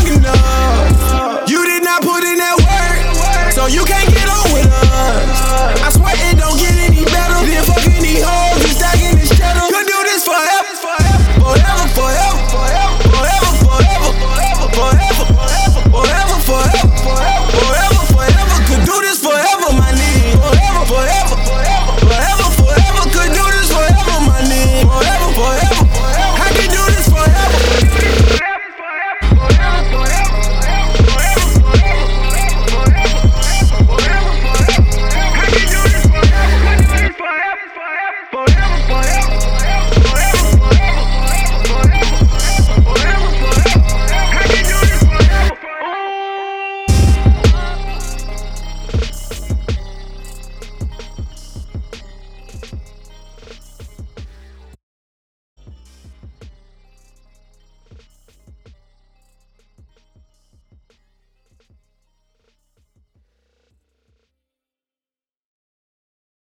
strong enough. You did not put in that work, so you can't.